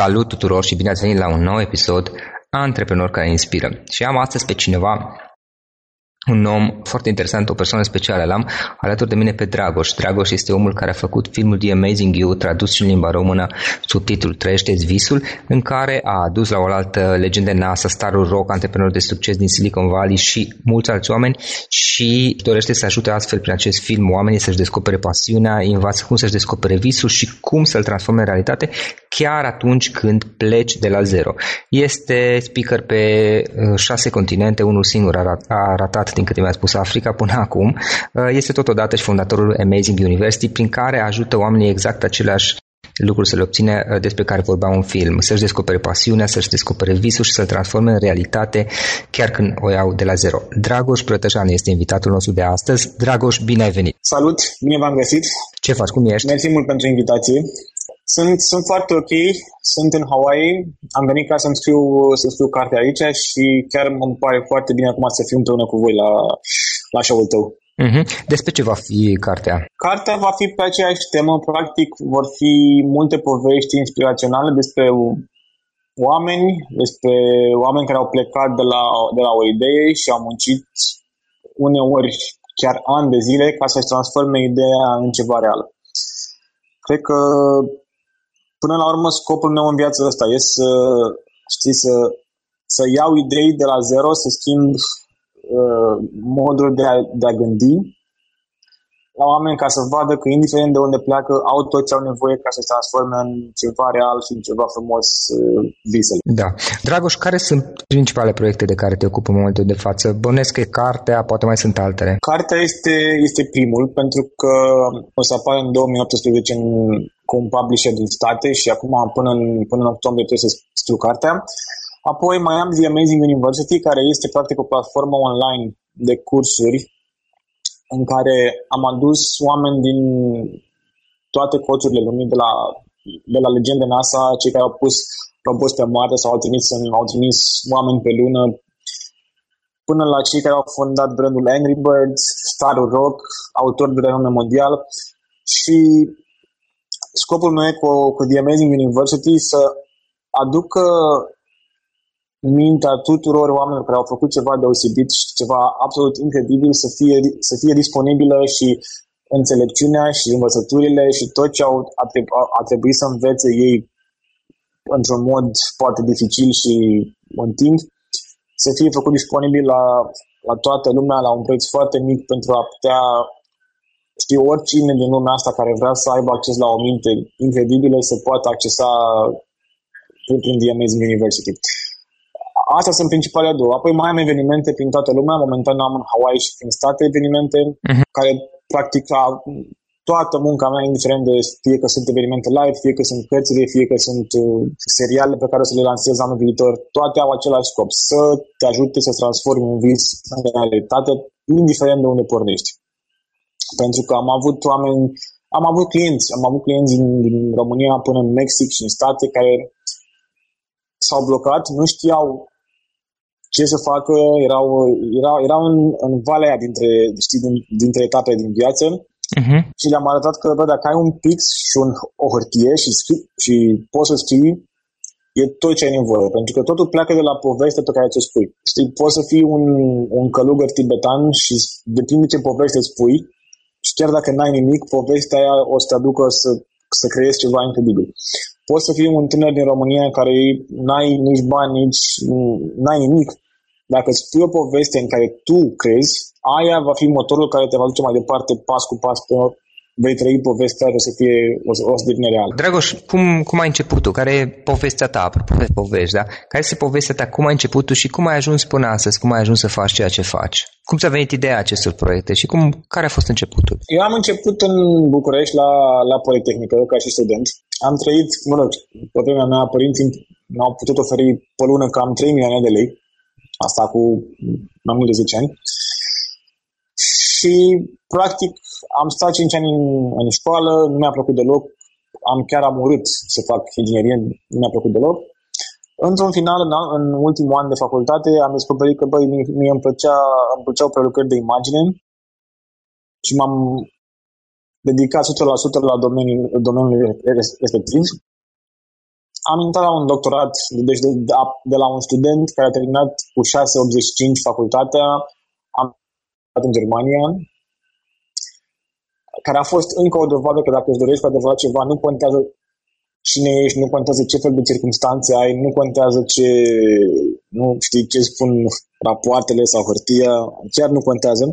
Salut tuturor și bine ați venit la un nou episod Antreprenori care inspiră. Și am astăzi pe cineva un om foarte interesant, o persoană specială. L-am alături de mine pe Dragoș. Dragoș este omul care a făcut filmul The Amazing You, tradus și în limba română, subtitlul Trăiește-ți visul, în care a adus la oaltă legende NASA, starul rock, antreprenor de succes din Silicon Valley și mulți alți oameni și dorește să ajute astfel prin acest film oamenii să-și descopere pasiunea, învață cum să-și descopere visul și cum să-l transforme în realitate chiar atunci când pleci de la zero. Este speaker pe uh, șase continente, unul singur a ratat din câte mi-a spus Africa până acum, uh, este totodată și fondatorul Amazing University, prin care ajută oamenii exact aceleași lucruri să le obține uh, despre care vorbea un film, să-și descopere pasiunea, să-și descopere visul și să-l transforme în realitate chiar când o iau de la zero. Dragoș Prătășan este invitatul nostru de astăzi. Dragoș, bine ai venit! Salut, bine v-am găsit! Ce faci, cum ești? Mersi mult pentru invitație. Sunt, sunt foarte ok, sunt în Hawaii, am venit ca să-mi scriu, să scriu cartea aici și chiar mă pare foarte bine acum să fiu împreună cu voi la, la show-ul tău. Uh-huh. Despre ce va fi cartea? Cartea va fi pe aceeași temă, practic vor fi multe povești inspiraționale despre oameni, despre oameni care au plecat de la, de la o idee și au muncit uneori chiar ani de zile ca să-și transforme ideea în ceva real. Cred că până la urmă scopul meu în viața asta e să, știi, să, să iau idei de la zero, să schimb uh, modul de a, de a gândi la oameni ca să vadă că indiferent de unde pleacă, au tot ce au nevoie ca să se transforme în ceva real și în ceva frumos uh, visele. Da. Dragoș, care sunt principale proiecte de care te ocupi în momentul de față? Bănesc că e cartea, poate mai sunt altele. Cartea este, este primul, pentru că o să apară în 2018 în, cu un publisher din state și acum până în, până în octombrie trebuie să scriu cartea. Apoi mai am The Amazing University, care este practic o platformă online de cursuri în care am adus oameni din toate coțurile lumii, de la, de la legende NASA, cei care au pus roboți pe Marte sau au trimis, au trimis oameni pe lună, până la cei care au fondat brandul Angry Birds, Starul Rock, autor de renume mondial. Și scopul meu e cu, cu The Amazing University să aducă mintea tuturor oamenilor care au făcut ceva deosebit și ceva absolut incredibil să fie, să fie disponibilă și înțelepciunea și învățăturile și tot ce au, a, trebui, a trebuit să învețe ei într-un mod poate dificil și în timp, să fie făcut disponibil la, la toată lumea la un preț foarte mic pentru a putea știu oricine din lumea asta care vrea să aibă acces la o minte incredibilă să poată accesa prin, prin The Amazing University. Astea sunt principalele două. Apoi mai am evenimente prin toată lumea. Momentan am în Hawaii și prin state evenimente uh-huh. care practic toată munca mea, indiferent de fie că sunt evenimente live, fie că sunt cărțile, fie că sunt uh, seriale pe care o să le lansez anul viitor, toate au același scop, să te ajute să transformi un vis în realitate, indiferent de unde pornești. Pentru că am avut oameni, am avut clienți, am avut clienți din, din România până în Mexic și în state care s-au blocat, nu știau ce să facă, erau, erau, erau în, în valea dintre, știi, din, dintre etape din viață uh-huh. și le-am arătat că, bă, dacă ai un pix și un, o hârtie și, scrii, și poți să scrii, e tot ce ai nevoie, pentru că totul pleacă de la poveste pe care ți-o spui. Știi, poți să fii un, un călugăr tibetan și depinde ce poveste îți spui și chiar dacă n-ai nimic, povestea aia o să te aducă să, să creezi ceva incredibil. Poți să fii un tânăr din România care n-ai nici bani, nici n-ai nimic, dacă îți spui o poveste în care tu crezi, aia va fi motorul care te va duce mai departe pas cu pas pe vei trăi povestea o să fie, o să, o să devină reală. Dragoș, cum, cum ai început tu? Care e povestea ta, apropo de povești, da? Care este povestea ta? Cum ai început tu și cum ai ajuns până astăzi? Cum ai ajuns să faci ceea ce faci? Cum ți-a venit ideea acestor proiecte și cum, care a fost începutul? Eu am început în București la, la Politehnică ca și student. Am trăit, mă rog, pe vremea mea părinții mi-au putut oferi pe lună cam 3 milioane de lei Asta cu mai mult de 10 ani. Și, practic, am stat 5 ani în, în școală, nu mi-a plăcut deloc, am chiar am urât să fac inginerie, nu mi-a plăcut deloc. Într-un final, în, în ultimul an de facultate, am descoperit că, băi, mie, mie îmi, plăcea, îmi plăceau prelucrări de imagine și m-am dedicat 100% la domeniul, domeniul respectiv am intrat la un doctorat, deci de, de, de la un student care a terminat cu 685 facultatea, am în Germania, care a fost încă o dovadă că dacă îți dorești cu adevărat ceva, nu contează cine ești, nu contează ce fel de circunstanțe ai, nu contează ce, nu știi ce spun rapoartele sau hârtia, chiar nu contează.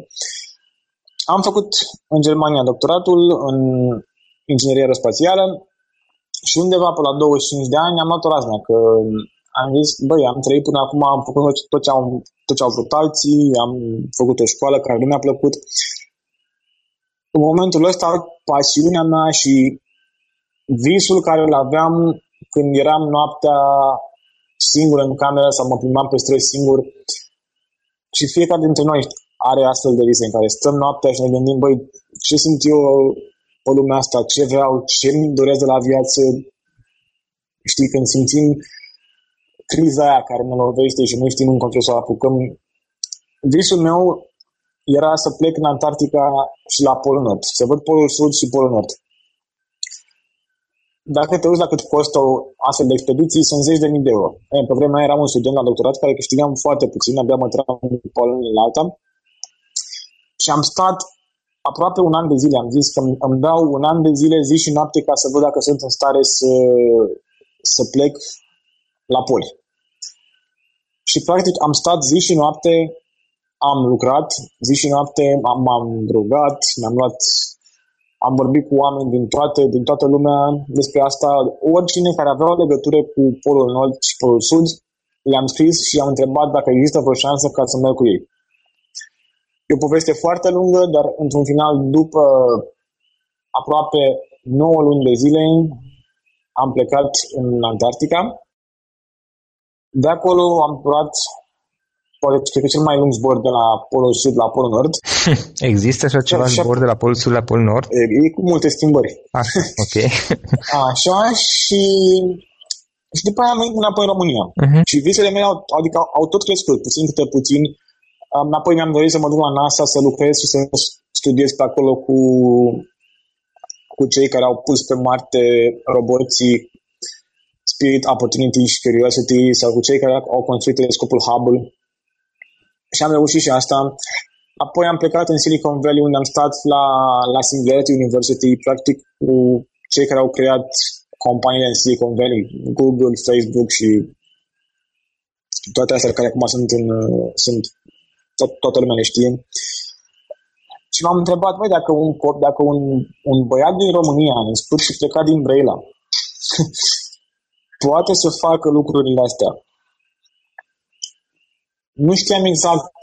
Am făcut în Germania doctoratul în inginerie aerospațială și undeva pe la 25 de ani am luat o raznă, că am zis, băi, am trăit până acum, am făcut tot ce au, tot ce au vrut alții, am făcut o școală care nu mi-a plăcut. În momentul ăsta, pasiunea mea și visul care îl aveam când eram noaptea singur în cameră sau mă plimbam pe străzi singur și fiecare dintre noi are astfel de vise în care stăm noaptea și ne gândim, băi, ce simt eu pe lumea asta, ce vreau, ce îmi doresc de la viață. Știi, când simțim criza aia care ne lovește și nu știm încotro să o apucăm. Visul meu era să plec în Antarctica și la Polul Nord, să văd Polul Sud și Polul Nord. Dacă te uiți la cât costă o astfel de expediții, sunt zeci de mii de euro. E, pe vremea eram un student la doctorat care câștigam foarte puțin, abia mă tream în alta. Și am stat aproape un an de zile. Am zis că îmi dau un an de zile, zi și noapte, ca să văd dacă sunt în stare să, să plec la poli. Și practic am stat zi și noapte, am lucrat zi și noapte, am, am rugat, mi-am luat am vorbit cu oameni din, toate, din toată lumea despre asta. Oricine care avea o legătură cu Polul Nord și Polul Sud, le-am scris și am întrebat dacă există vreo șansă ca să merg cu ei. E o poveste foarte lungă, dar într-un final, după aproape 9 luni de zile, am plecat în Antarctica. De acolo am durat poate cred că cel mai lung zbor de la Polul Sud la Polul Nord. Există așa ceva și, zbor de la Polul Sud la Polul Nord? E, e cu multe schimbări. Așa, ok. așa și și după aia am venit înapoi în România. Uh-huh. Și visele mele au, adică au tot crescut, puțin câte puțin. Apoi mi-am dorit să mă duc la NASA să lucrez și să studiez pe acolo cu, cu cei care au pus pe Marte roboții Spirit, Opportunity și Curiosity sau cu cei care au construit telescopul Hubble și am reușit și asta. Apoi am plecat în Silicon Valley unde am stat la, la Singularity University, practic cu cei care au creat companiile în Silicon Valley, Google, Facebook și toate astea care acum sunt în, sunt, tot, toată lumea le știe. Și m-am întrebat, băi, dacă un cop, dacă un, un băiat din România, în sfârșit plecat din Brăila, poate să facă lucrurile astea nu știam exact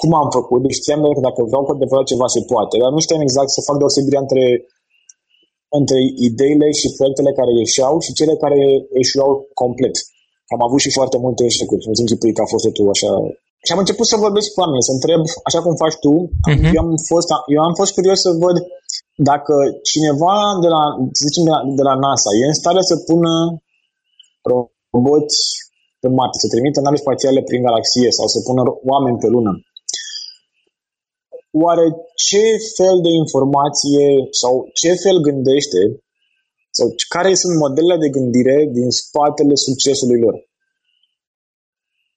cum am făcut, deci știam că dacă vreau cu adevărat ceva se poate, dar nu știam exact să fac deosebirea între, între ideile și proiectele care ieșeau și cele care ieșeau complet. Am avut și foarte multe eșecuri, nu închipui că a fost tu așa. Și am început să vorbesc cu oameni, să întreb, așa cum faci tu, uh-huh. eu, am fost, eu am fost curios să văd dacă cineva de la, să zicem, de la, de la NASA e în stare să pună roboți pe Marte, să trimită nave spațiale prin galaxie sau să pună oameni pe lună. Oare ce fel de informație sau ce fel gândește sau care sunt modelele de gândire din spatele succesului lor?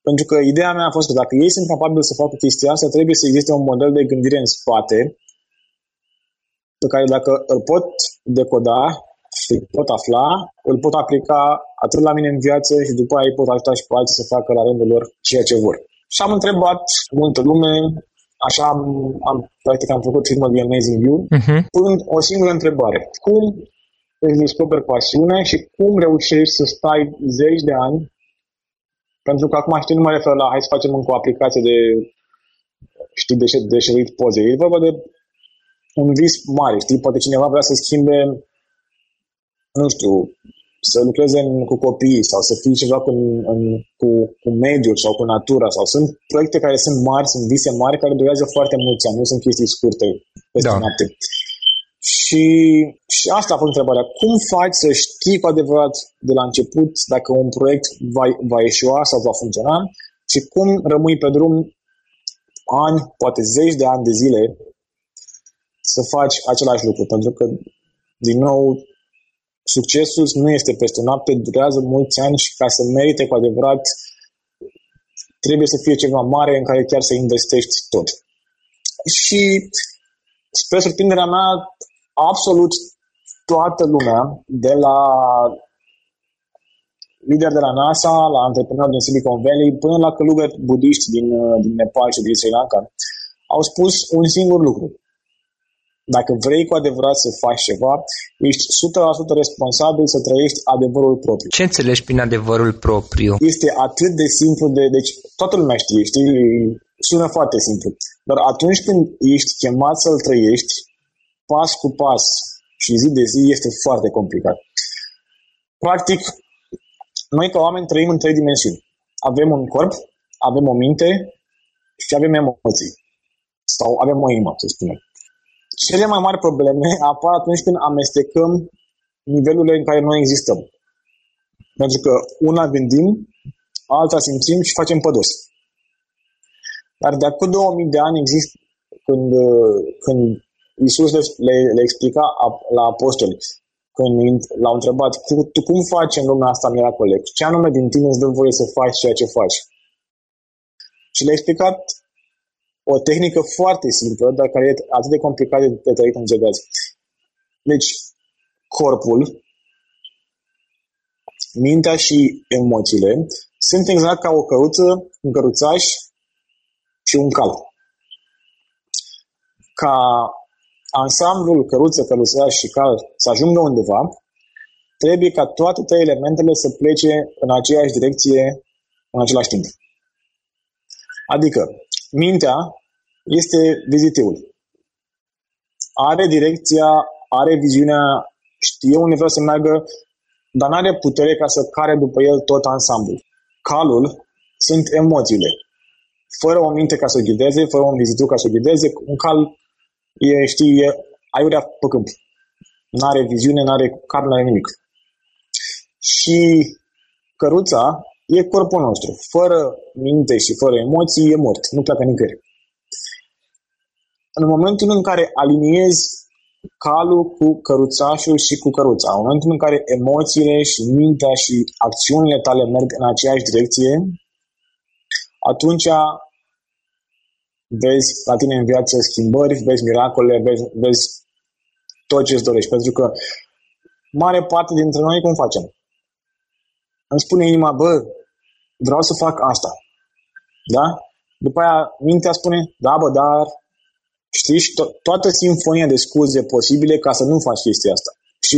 Pentru că ideea mea a fost că dacă ei sunt capabili să facă chestia asta, trebuie să existe un model de gândire în spate pe care dacă îl pot decoda și pot afla, îl pot aplica atât la mine în viață și după aia îi pot ajuta și pe alții să facă la rândul lor ceea ce vor. Și am întrebat multă lume, așa am, am practic am făcut filmul The Amazing You, uh-huh. punând o singură întrebare. Cum îți descoperi pasiunea și cum reușești să stai zeci de ani pentru că acum știi, nu mă refer la hai să facem încă o aplicație de știi, de, de șeruit poze. E vorba de un vis mare, știi? Poate cineva vrea să schimbe nu știu, să lucreze în, cu copii sau să fie ceva cu, în, cu, cu mediul sau cu natura sau sunt proiecte care sunt mari, sunt vise mari care durează foarte mulți ani, nu sunt chestii scurte peste da. noapte. Și, și asta a fost întrebarea. Cum faci să știi cu adevărat de la început dacă un proiect va, va ieșua sau va funcționa și cum rămâi pe drum ani, poate zeci de ani de zile să faci același lucru. Pentru că, din nou, succesul nu este peste noapte, durează mulți ani și ca să merite cu adevărat trebuie să fie ceva mare în care chiar să investești tot. Și spre surprinderea mea, absolut toată lumea, de la lider de la NASA, la antreprenori din Silicon Valley, până la călugări budiști din, din Nepal și din Sri Lanka, au spus un singur lucru. Dacă vrei cu adevărat să faci ceva, ești 100% responsabil să trăiești adevărul propriu. Ce înțelegi prin adevărul propriu? Este atât de simplu de... Deci toată lumea știe, știi? Sună foarte simplu. Dar atunci când ești chemat să-l trăiești, pas cu pas și zi de zi, este foarte complicat. Practic, noi ca oameni trăim în trei dimensiuni. Avem un corp, avem o minte și avem emoții. Sau avem o inimă, să spunem. Cele mai mari probleme apar atunci când amestecăm nivelurile în care noi existăm. Pentru că una gândim, alta simțim și facem pădos. Dar de acum 2000 de ani există, când, când Iisus le, le, le explica la apostoli, când l-au întrebat, tu cum faci în lumea asta miracole? Ce anume din tine îți dă voie să faci ceea ce faci? Și le-a explicat o tehnică foarte simplă, dar care e atât de complicată de trăit în gegați. Deci, corpul, mintea și emoțiile sunt exact ca o căruță, un căruțaș și un cal. Ca ansamblul căruță, căruțaș și cal să ajungă undeva, trebuie ca toate trei elementele să plece în aceeași direcție în același timp. Adică, mintea este viziteul. Are direcția, are viziunea, știe unde vrea să meargă, dar nu are putere ca să care după el tot ansamblul. Calul sunt emoțiile. Fără o minte ca să o ghideze, fără un vizitiu ca să o ghideze, un cal e, știi, e aiurea pe câmp. Nu are viziune, nu are car, nu are nimic. Și căruța e corpul nostru. Fără minte și fără emoții e mort. Nu pleacă nicăieri. În momentul în care aliniezi calul cu căruțașul și cu căruța, în momentul în care emoțiile și mintea și acțiunile tale merg în aceeași direcție, atunci vezi la tine în viață schimbări, vezi miracole, vezi, vezi tot ce îți dorești. Pentru că mare parte dintre noi cum facem? Îmi spune inima, bă, vreau să fac asta. Da? După aia mintea spune, da, bă, dar știi, și to- toată sinfonia de scuze posibile ca să nu faci chestia asta. Și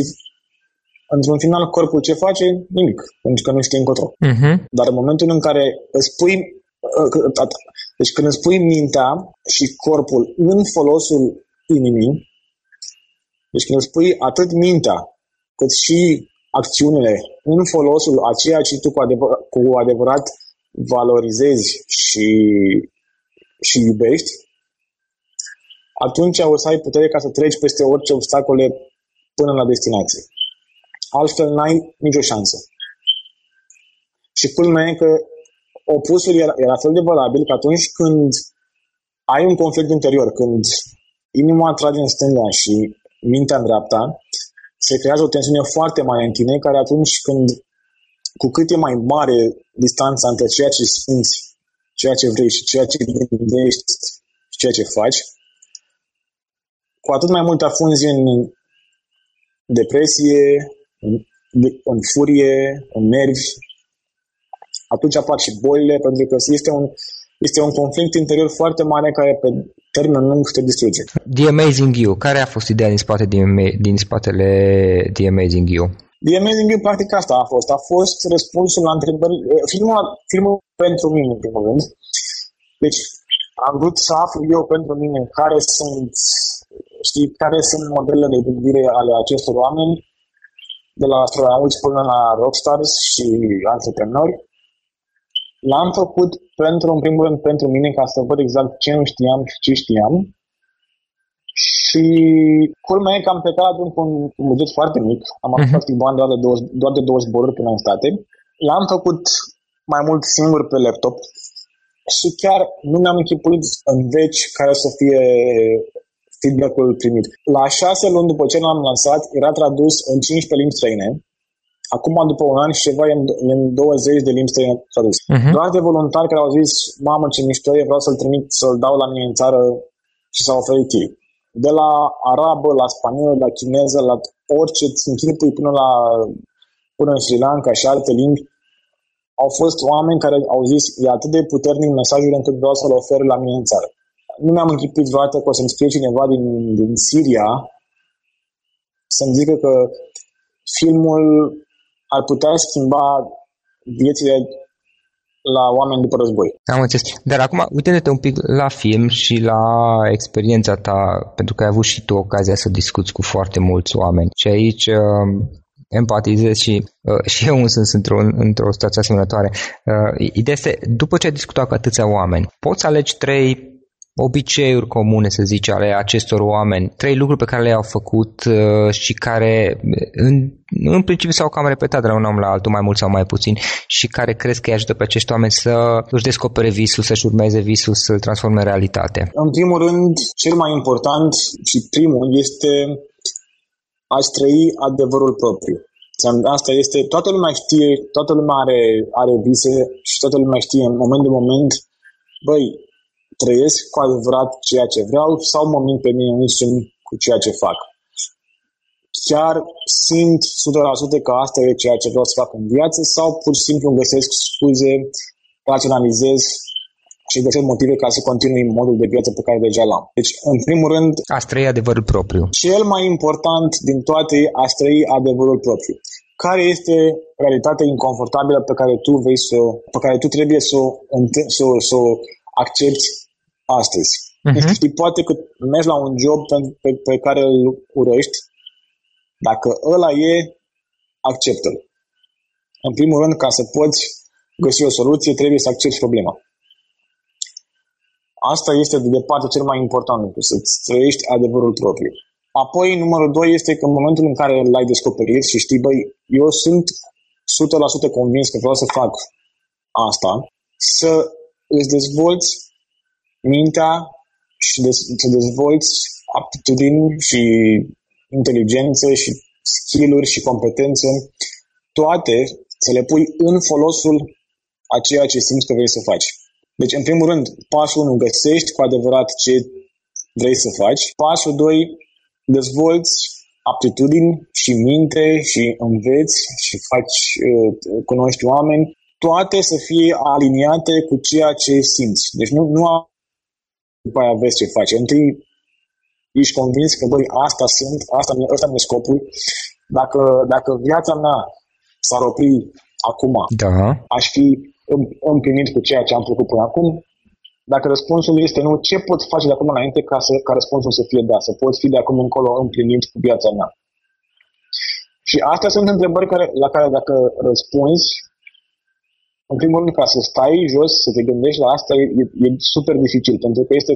într-un final corpul ce face? Nimic, pentru că nu știe încotro. Uh-huh. Dar în momentul în care îți pui deci când îți pui mintea și corpul în folosul inimii, deci când îți pui atât mintea cât și acțiunile în folosul a ceea ce tu cu adevărat, cu adevărat valorizezi și, și iubești, atunci o să ai putere ca să treci peste orice obstacole până la destinație. Altfel n-ai nicio șansă. Și culmea e că opusul era, era fel de valabil că atunci când ai un conflict interior, când inima trage în stânga și mintea în dreapta, se creează o tensiune foarte mare în tine, care atunci când, cu cât e mai mare distanța între ceea ce simți, ceea ce vrei și ceea ce gândești și ceea ce faci, cu atât mai mult afunzi în depresie, în, în furie, în nervi, atunci apar și bolile, pentru că este un, este un conflict interior foarte mare care pe termen lung te distruge. The Amazing You. Care a fost ideea din, spate, din, din spatele The Amazing You? The Amazing You, practic asta a fost. A fost răspunsul la întrebări. Filmul, filmul pentru mine, în primul rând. Deci, am vrut să aflu eu pentru mine care sunt, știi, care sunt modelele de gândire ale acestor oameni, de la astronauți până la rockstars și antreprenori L-am făcut pentru, în primul rând, pentru mine, ca să văd exact ce nu știam și ce știam. Și culmea e că am plecat atunci cu un buget foarte mic. Am avut uh-huh. practic bani doar de, două, doar de două zboruri până în state. L-am făcut mai mult singur pe laptop și chiar nu mi-am închipuit în veci care să fie feedback-ul primit. La șase luni după ce l-am lansat, era tradus în 15 limbi străine. Acum, după un an și ceva, e în 20 de limbi străine tradus. Uh-huh. Doar de voluntari care au zis, mamă ce mișto e, vreau să-l trimit, să-l dau la mine în țară și s-au oferit ei. De la arabă, la spaniolă, la chineză, la orice închipui până la până în Sri Lanka și alte limbi, au fost oameni care au zis, e atât de puternic mesajul încât vreau să-l ofer la mine în țară. Nu mi-am închipit vreodată că o să-mi scrie cineva din, din Siria să-mi zică că filmul ar putea schimba viețile la oameni după război. Am înțeles. Dar acum, uite-te un pic la film și la experiența ta, pentru că ai avut și tu ocazia să discuți cu foarte mulți oameni. Și aici um, empatizez și, uh, și eu sunt într-o, într-o situație asemănătoare. Uh, ideea este, după ce ai discutat cu atâția oameni, poți alegi trei obiceiuri comune, să zice, ale acestor oameni, trei lucruri pe care le-au făcut uh, și care în, în principiu s-au cam repetat de la un om la altul, mai mult sau mai puțin, și care crezi că îi ajută pe acești oameni să își descopere visul, să-și urmeze visul, să-l transforme în realitate? În primul rând, cel mai important și primul este a-ți trăi adevărul propriu. Asta este, toată lumea știe, toată lumea are, are vise și toată lumea știe în moment de moment, băi, trăiesc cu adevărat ceea ce vreau sau mă mint pe mine însumi cu ceea ce fac. Chiar simt 100% că asta e ceea ce vreau să fac în viață sau pur și simplu îmi găsesc scuze, raționalizez și găsesc motive ca să continui modul de viață pe care deja l-am. Deci, în primul rând... A trăi adevărul propriu. Cel mai important din toate, a trăi adevărul propriu. Care este realitatea inconfortabilă pe care tu vei să, pe care tu trebuie să, să, să o accepti astăzi. Uh-huh. Știi, poate că mergi la un job pe, pe, pe care îl urăști, dacă ăla e, acceptă-l. În primul rând, ca să poți găsi o soluție, trebuie să accepti problema. Asta este de departe cel mai important lucru, să-ți trăiești adevărul propriu. Apoi, numărul doi este că în momentul în care l-ai descoperit și știi, băi, eu sunt 100% convins că vreau să fac asta, să îți dezvolți mintea și de- să dezvolți aptitudini și inteligențe și skill-uri și competențe, toate să le pui în folosul a ceea ce simți că vrei să faci. Deci, în primul rând, pasul 1, găsești cu adevărat ce vrei să faci. Pasul 2, dezvolți aptitudini și minte și înveți și faci, uh, cunoști oameni, toate să fie aliniate cu ceea ce simți. Deci nu, nu după aia vezi ce faci. Întâi ești convins că, băi, asta sunt, asta mi ăsta mi scopul. Dacă, dacă viața mea s-ar opri acum, da. aș fi împlinit cu ceea ce am făcut până acum, dacă răspunsul este nu, ce pot face de acum înainte ca, să, ca răspunsul să fie da, să pot fi de acum încolo împlinit cu viața mea. Și astea sunt întrebări care, la care dacă răspunzi, în primul rând, ca să stai jos, să te gândești la asta, e, e super dificil, pentru că este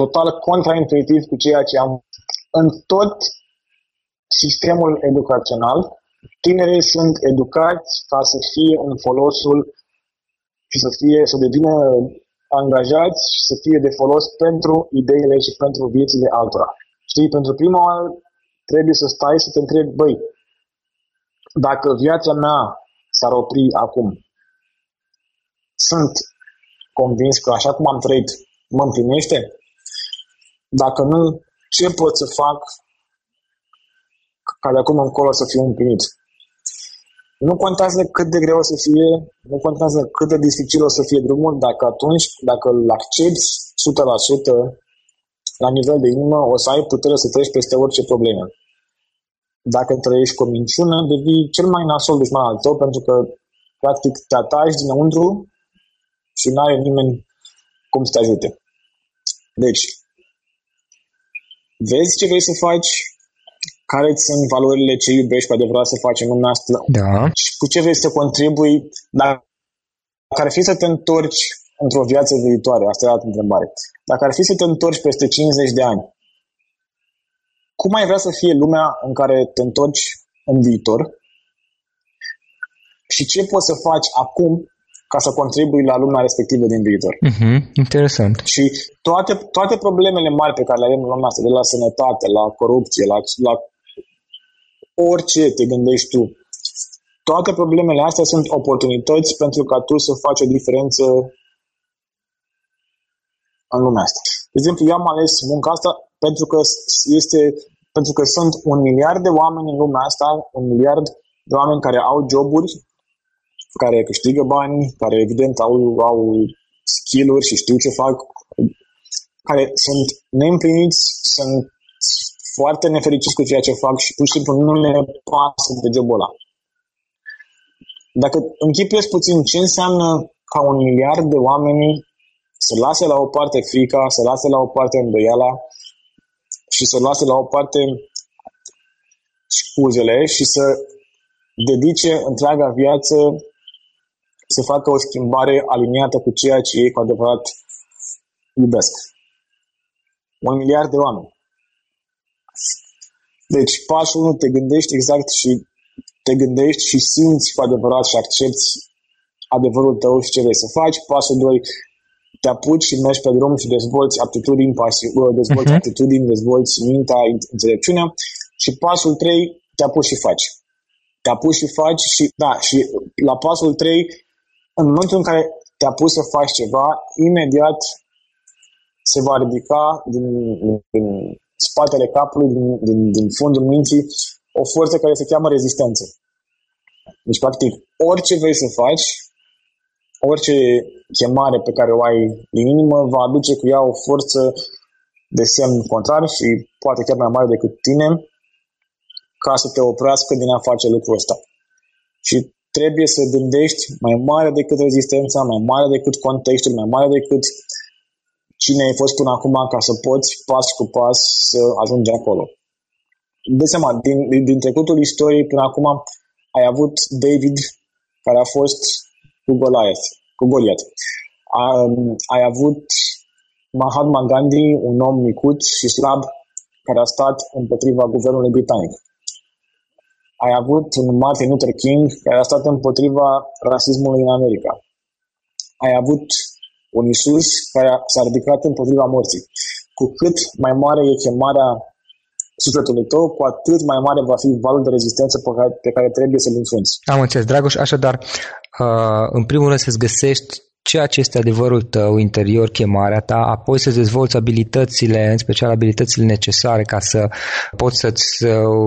total contraintuitiv cu ceea ce am în tot sistemul educațional. Tinerii sunt educați ca să fie în folosul și să, fie, să devină angajați și să fie de folos pentru ideile și pentru viețile altora. Știi, pentru prima oară trebuie să stai să te întrebi, băi, dacă viața mea s-ar opri acum, sunt convins că așa cum am trăit mă împlinește? Dacă nu, ce pot să fac ca de acum încolo să fiu împlinit? Nu contează cât de greu o să fie, nu contează cât de dificil o să fie drumul, dacă atunci, dacă îl accepti 100% la nivel de inimă, o să ai putere să treci peste orice probleme. Dacă trăiești cu o minciună, devii cel mai nasol dușman al tău, pentru că practic te ataci dinăuntru și nu are nimeni cum să te ajute. Deci, vezi ce vrei să faci, care sunt valorile ce iubești cu adevărat să faci în lumea asta da. și cu ce vrei să contribui, dacă ar fi să te întorci într-o viață viitoare, asta e altă întrebare, dacă ar fi să te întorci peste 50 de ani, cum ai vrea să fie lumea în care te întorci în viitor și ce poți să faci acum ca să contribui la lumea respectivă din viitor. Uh-huh. Interesant. Și toate, toate problemele mari pe care le avem în lumea asta, de la sănătate, la corupție, la, la orice te gândești tu, toate problemele astea sunt oportunități pentru ca tu să faci o diferență în lumea asta. De exemplu, eu am ales munca asta pentru că este pentru că sunt un miliard de oameni în lumea asta, un miliard de oameni care au joburi, care câștigă bani, care evident au, au skill-uri și știu ce fac, care sunt neîmpliniți, sunt foarte nefericiți cu ceea ce fac și pur și simplu nu le pasă de jobul ăla. Dacă închipuiesc puțin ce înseamnă ca un miliard de oameni să lase la o parte frica, să lase la o parte îndoiala și să lase la o parte scuzele și să dedice întreaga viață să facă o schimbare aliniată cu ceea ce ei cu adevărat iubesc. Un miliard de oameni. Deci, pasul 1 te gândești exact și te gândești și simți cu adevărat și accepti adevărul tău și ce vrei să faci. Pasul 2 te apuci și mergi pe drum și dezvolți aptitudini, pasi- uh, dezvolți uh-huh. aptitudini, dezvolți mintea, înțelepciunea și pasul 3 te apuci și faci. Te apuci și faci și, da, și la pasul 3, în momentul în care te apuci să faci ceva, imediat se va ridica din, din spatele capului, din, din, din fundul minții, o forță care se cheamă rezistență. Deci, practic, orice vrei să faci, orice chemare pe care o ai din inimă va aduce cu ea o forță de semn contrar și poate chiar mai mare decât tine ca să te oprească din a face lucrul ăsta. Și trebuie să gândești mai mare decât rezistența, mai mare decât contextul, mai mare decât cine ai fost până acum ca să poți pas cu pas să ajungi acolo. De seama, din, din trecutul istoriei până acum ai avut David care a fost cu Goliath, cu Goliath. Um, ai avut Mahatma Gandhi, un om micut și slab, care a stat împotriva guvernului britanic. Ai avut un Martin Luther King, care a stat împotriva rasismului în America. Ai avut un Isus care s-a ridicat împotriva morții. Cu cât mai mare e chemarea sufletului tău, cu atât mai mare va fi valul de rezistență pe care, pe care trebuie să-l înfrunți. Am înțeles, Dragoș. Așadar, uh, în primul rând să-ți găsești ceea ce este adevărul tău interior, chemarea ta, apoi să dezvolți abilitățile, în special abilitățile necesare ca să poți să-ți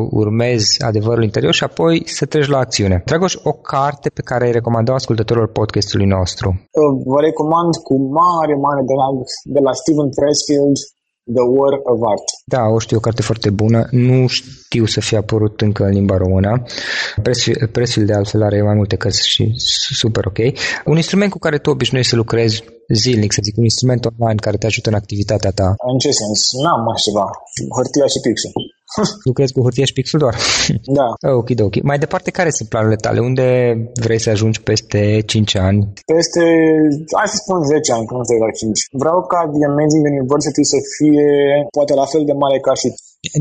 urmezi adevărul interior și apoi să treci la acțiune. Dragoș, o carte pe care ai recomandat ascultătorilor podcastului nostru? Vă recomand cu mare, mare drag de la Steven Pressfield The War of Art. Da, o știu, o carte foarte bună. Nu știu să fie apărut încă în limba română. Presul de altfel are mai multe cărți și super ok. Un instrument cu care tu obișnuiești să lucrezi zilnic, să zic, un instrument online care te ajută în activitatea ta. În ce sens? N-am mai ceva. Hârtia și pixul. Lucrezi cu hârtie și pixul doar? Da. ok, ok. Mai departe, care sunt planurile tale? Unde vrei să ajungi peste 5 ani? Peste, hai să spun 10 ani, nu la 5. Vreau ca The Amazing University să fie poate la fel de mare ca și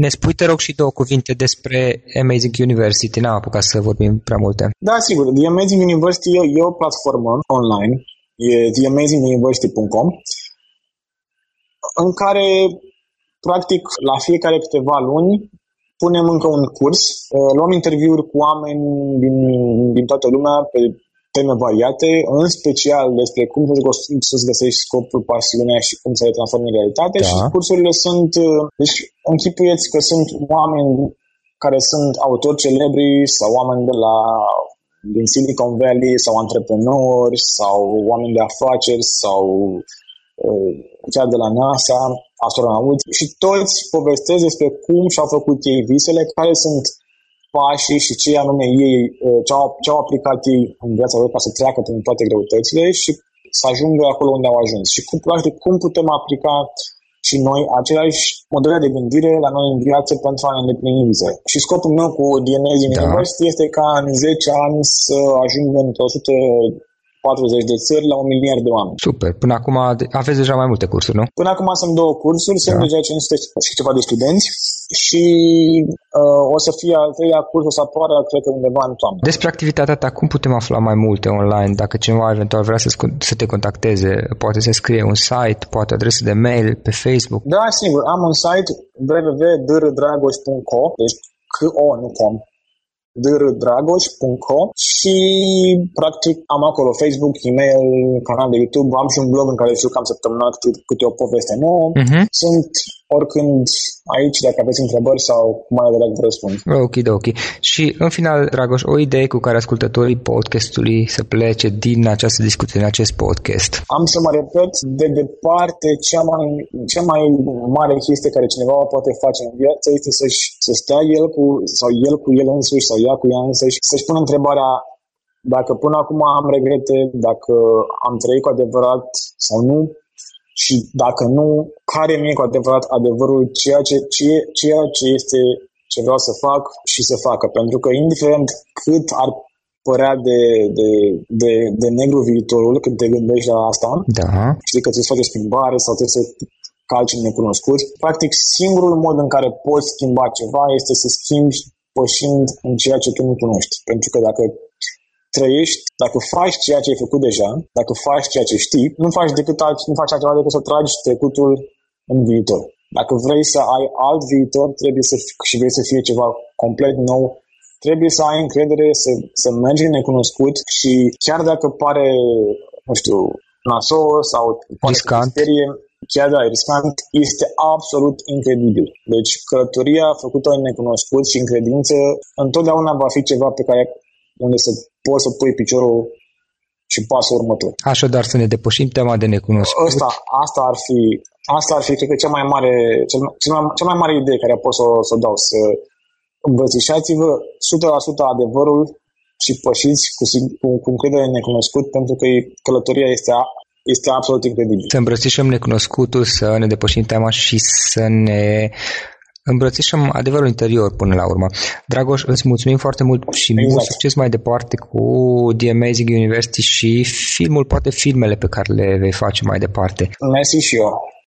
ne spui, te rog, și două cuvinte despre Amazing University. N-am apucat să vorbim prea multe. Da, sigur. The Amazing University e, e o platformă online, e theamazinguniversity.com, în care Practic, la fiecare câteva luni punem încă un curs, uh, luăm interviuri cu oameni din, din toată lumea pe teme variate, în special despre cum să-ți găsești scopul, pasiunea și cum să le transformi în realitate. Da. și cursurile sunt, uh, deci închipuieți că sunt oameni care sunt autori celebri sau oameni de la din Silicon Valley sau antreprenori sau oameni de afaceri sau uh, chiar de la NASA astronauți și toți povestesc despre cum și-au făcut ei visele, care sunt pașii și ce anume ei, uh, ce au, ce au aplicat ei în viața lor ca să treacă prin toate greutățile și să ajungă acolo unde au ajuns. Și cum, practic, cum putem aplica și noi aceleași modele de gândire la noi în viață pentru a ne îndeplini visele. Și scopul meu cu DNA din da. University este ca în 10 ani să ajung într-o 40 de țări la un miliard de oameni. Super. Până acum aveți deja mai multe cursuri, nu? Până acum sunt două cursuri, sunt da. deja 500 și ceva de studenți și uh, o să fie al treilea curs, o să apară, cred că undeva în toamnă. Despre activitatea ta, cum putem afla mai multe online? Dacă cineva eventual vrea să, să te contacteze, poate să scrie un site, poate adresă de mail pe Facebook? Da, sigur. Am un site www.drdragoș.co deci C-O, nu com, drdragoș.co și practic am acolo Facebook, e-mail, canal de YouTube, am și un blog în care știu cam săptămânal câte o poveste nouă. Uh-huh. Sunt oricând aici dacă aveți întrebări sau cu mai drag vă răspund. Ok, da, ok. Și în final, Dragoș, o idee cu care ascultătorii podcastului să plece din această discuție, din acest podcast. Am să mă repet, de departe, cea mai, cea mai mare chestie care cineva o poate face în viață este să-și, să stea el cu, sau el cu el însuși, sau ea cu ea însuși, să-și pună întrebarea dacă până acum am regrete, dacă am trăit cu adevărat sau nu, și dacă nu, care nu e cu adevărat adevărul ceea ce, ceea, ceea ce este ce vreau să fac și să facă. Pentru că indiferent cât ar părea de, de, de, de negru viitorul când te gândești la asta, da. știi că trebuie să faci o schimbare sau trebuie să calci în necunoscut. Practic, singurul mod în care poți schimba ceva este să schimbi pășind în ceea ce tu nu cunoști. Pentru că dacă trăiești, dacă faci ceea ce ai făcut deja, dacă faci ceea ce știi, nu faci decât alt, nu faci altceva decât să tragi trecutul în viitor. Dacă vrei să ai alt viitor, trebuie să și vrei să fie ceva complet nou, trebuie să ai încredere, să, să mergi în necunoscut și chiar dacă pare, nu știu, nasol sau riscant. chiar da, riscant, este absolut incredibil. Deci călătoria făcută în necunoscut și în credință întotdeauna va fi ceva pe care unde să poți să pui piciorul și pasul următor. Așadar să ne depășim tema de necunoscut. Asta, asta ar fi, asta ar fi, cred că, cea mai mare, cel, cel mai, cea mai mare idee care pot să, să o dau, să îmbrățișați-vă 100% adevărul și pășiți cu, cu, cu încredere necunoscut, pentru că călătoria este, este absolut incredibil. Să îmbrățișăm necunoscutul, să ne depășim teama și să ne îmbrățișăm adevărul interior până la urmă. Dragoș, îți mulțumim foarte mult și exact. mult succes mai departe cu The Amazing University și filmul, poate filmele pe care le vei face mai departe. Mersi și eu.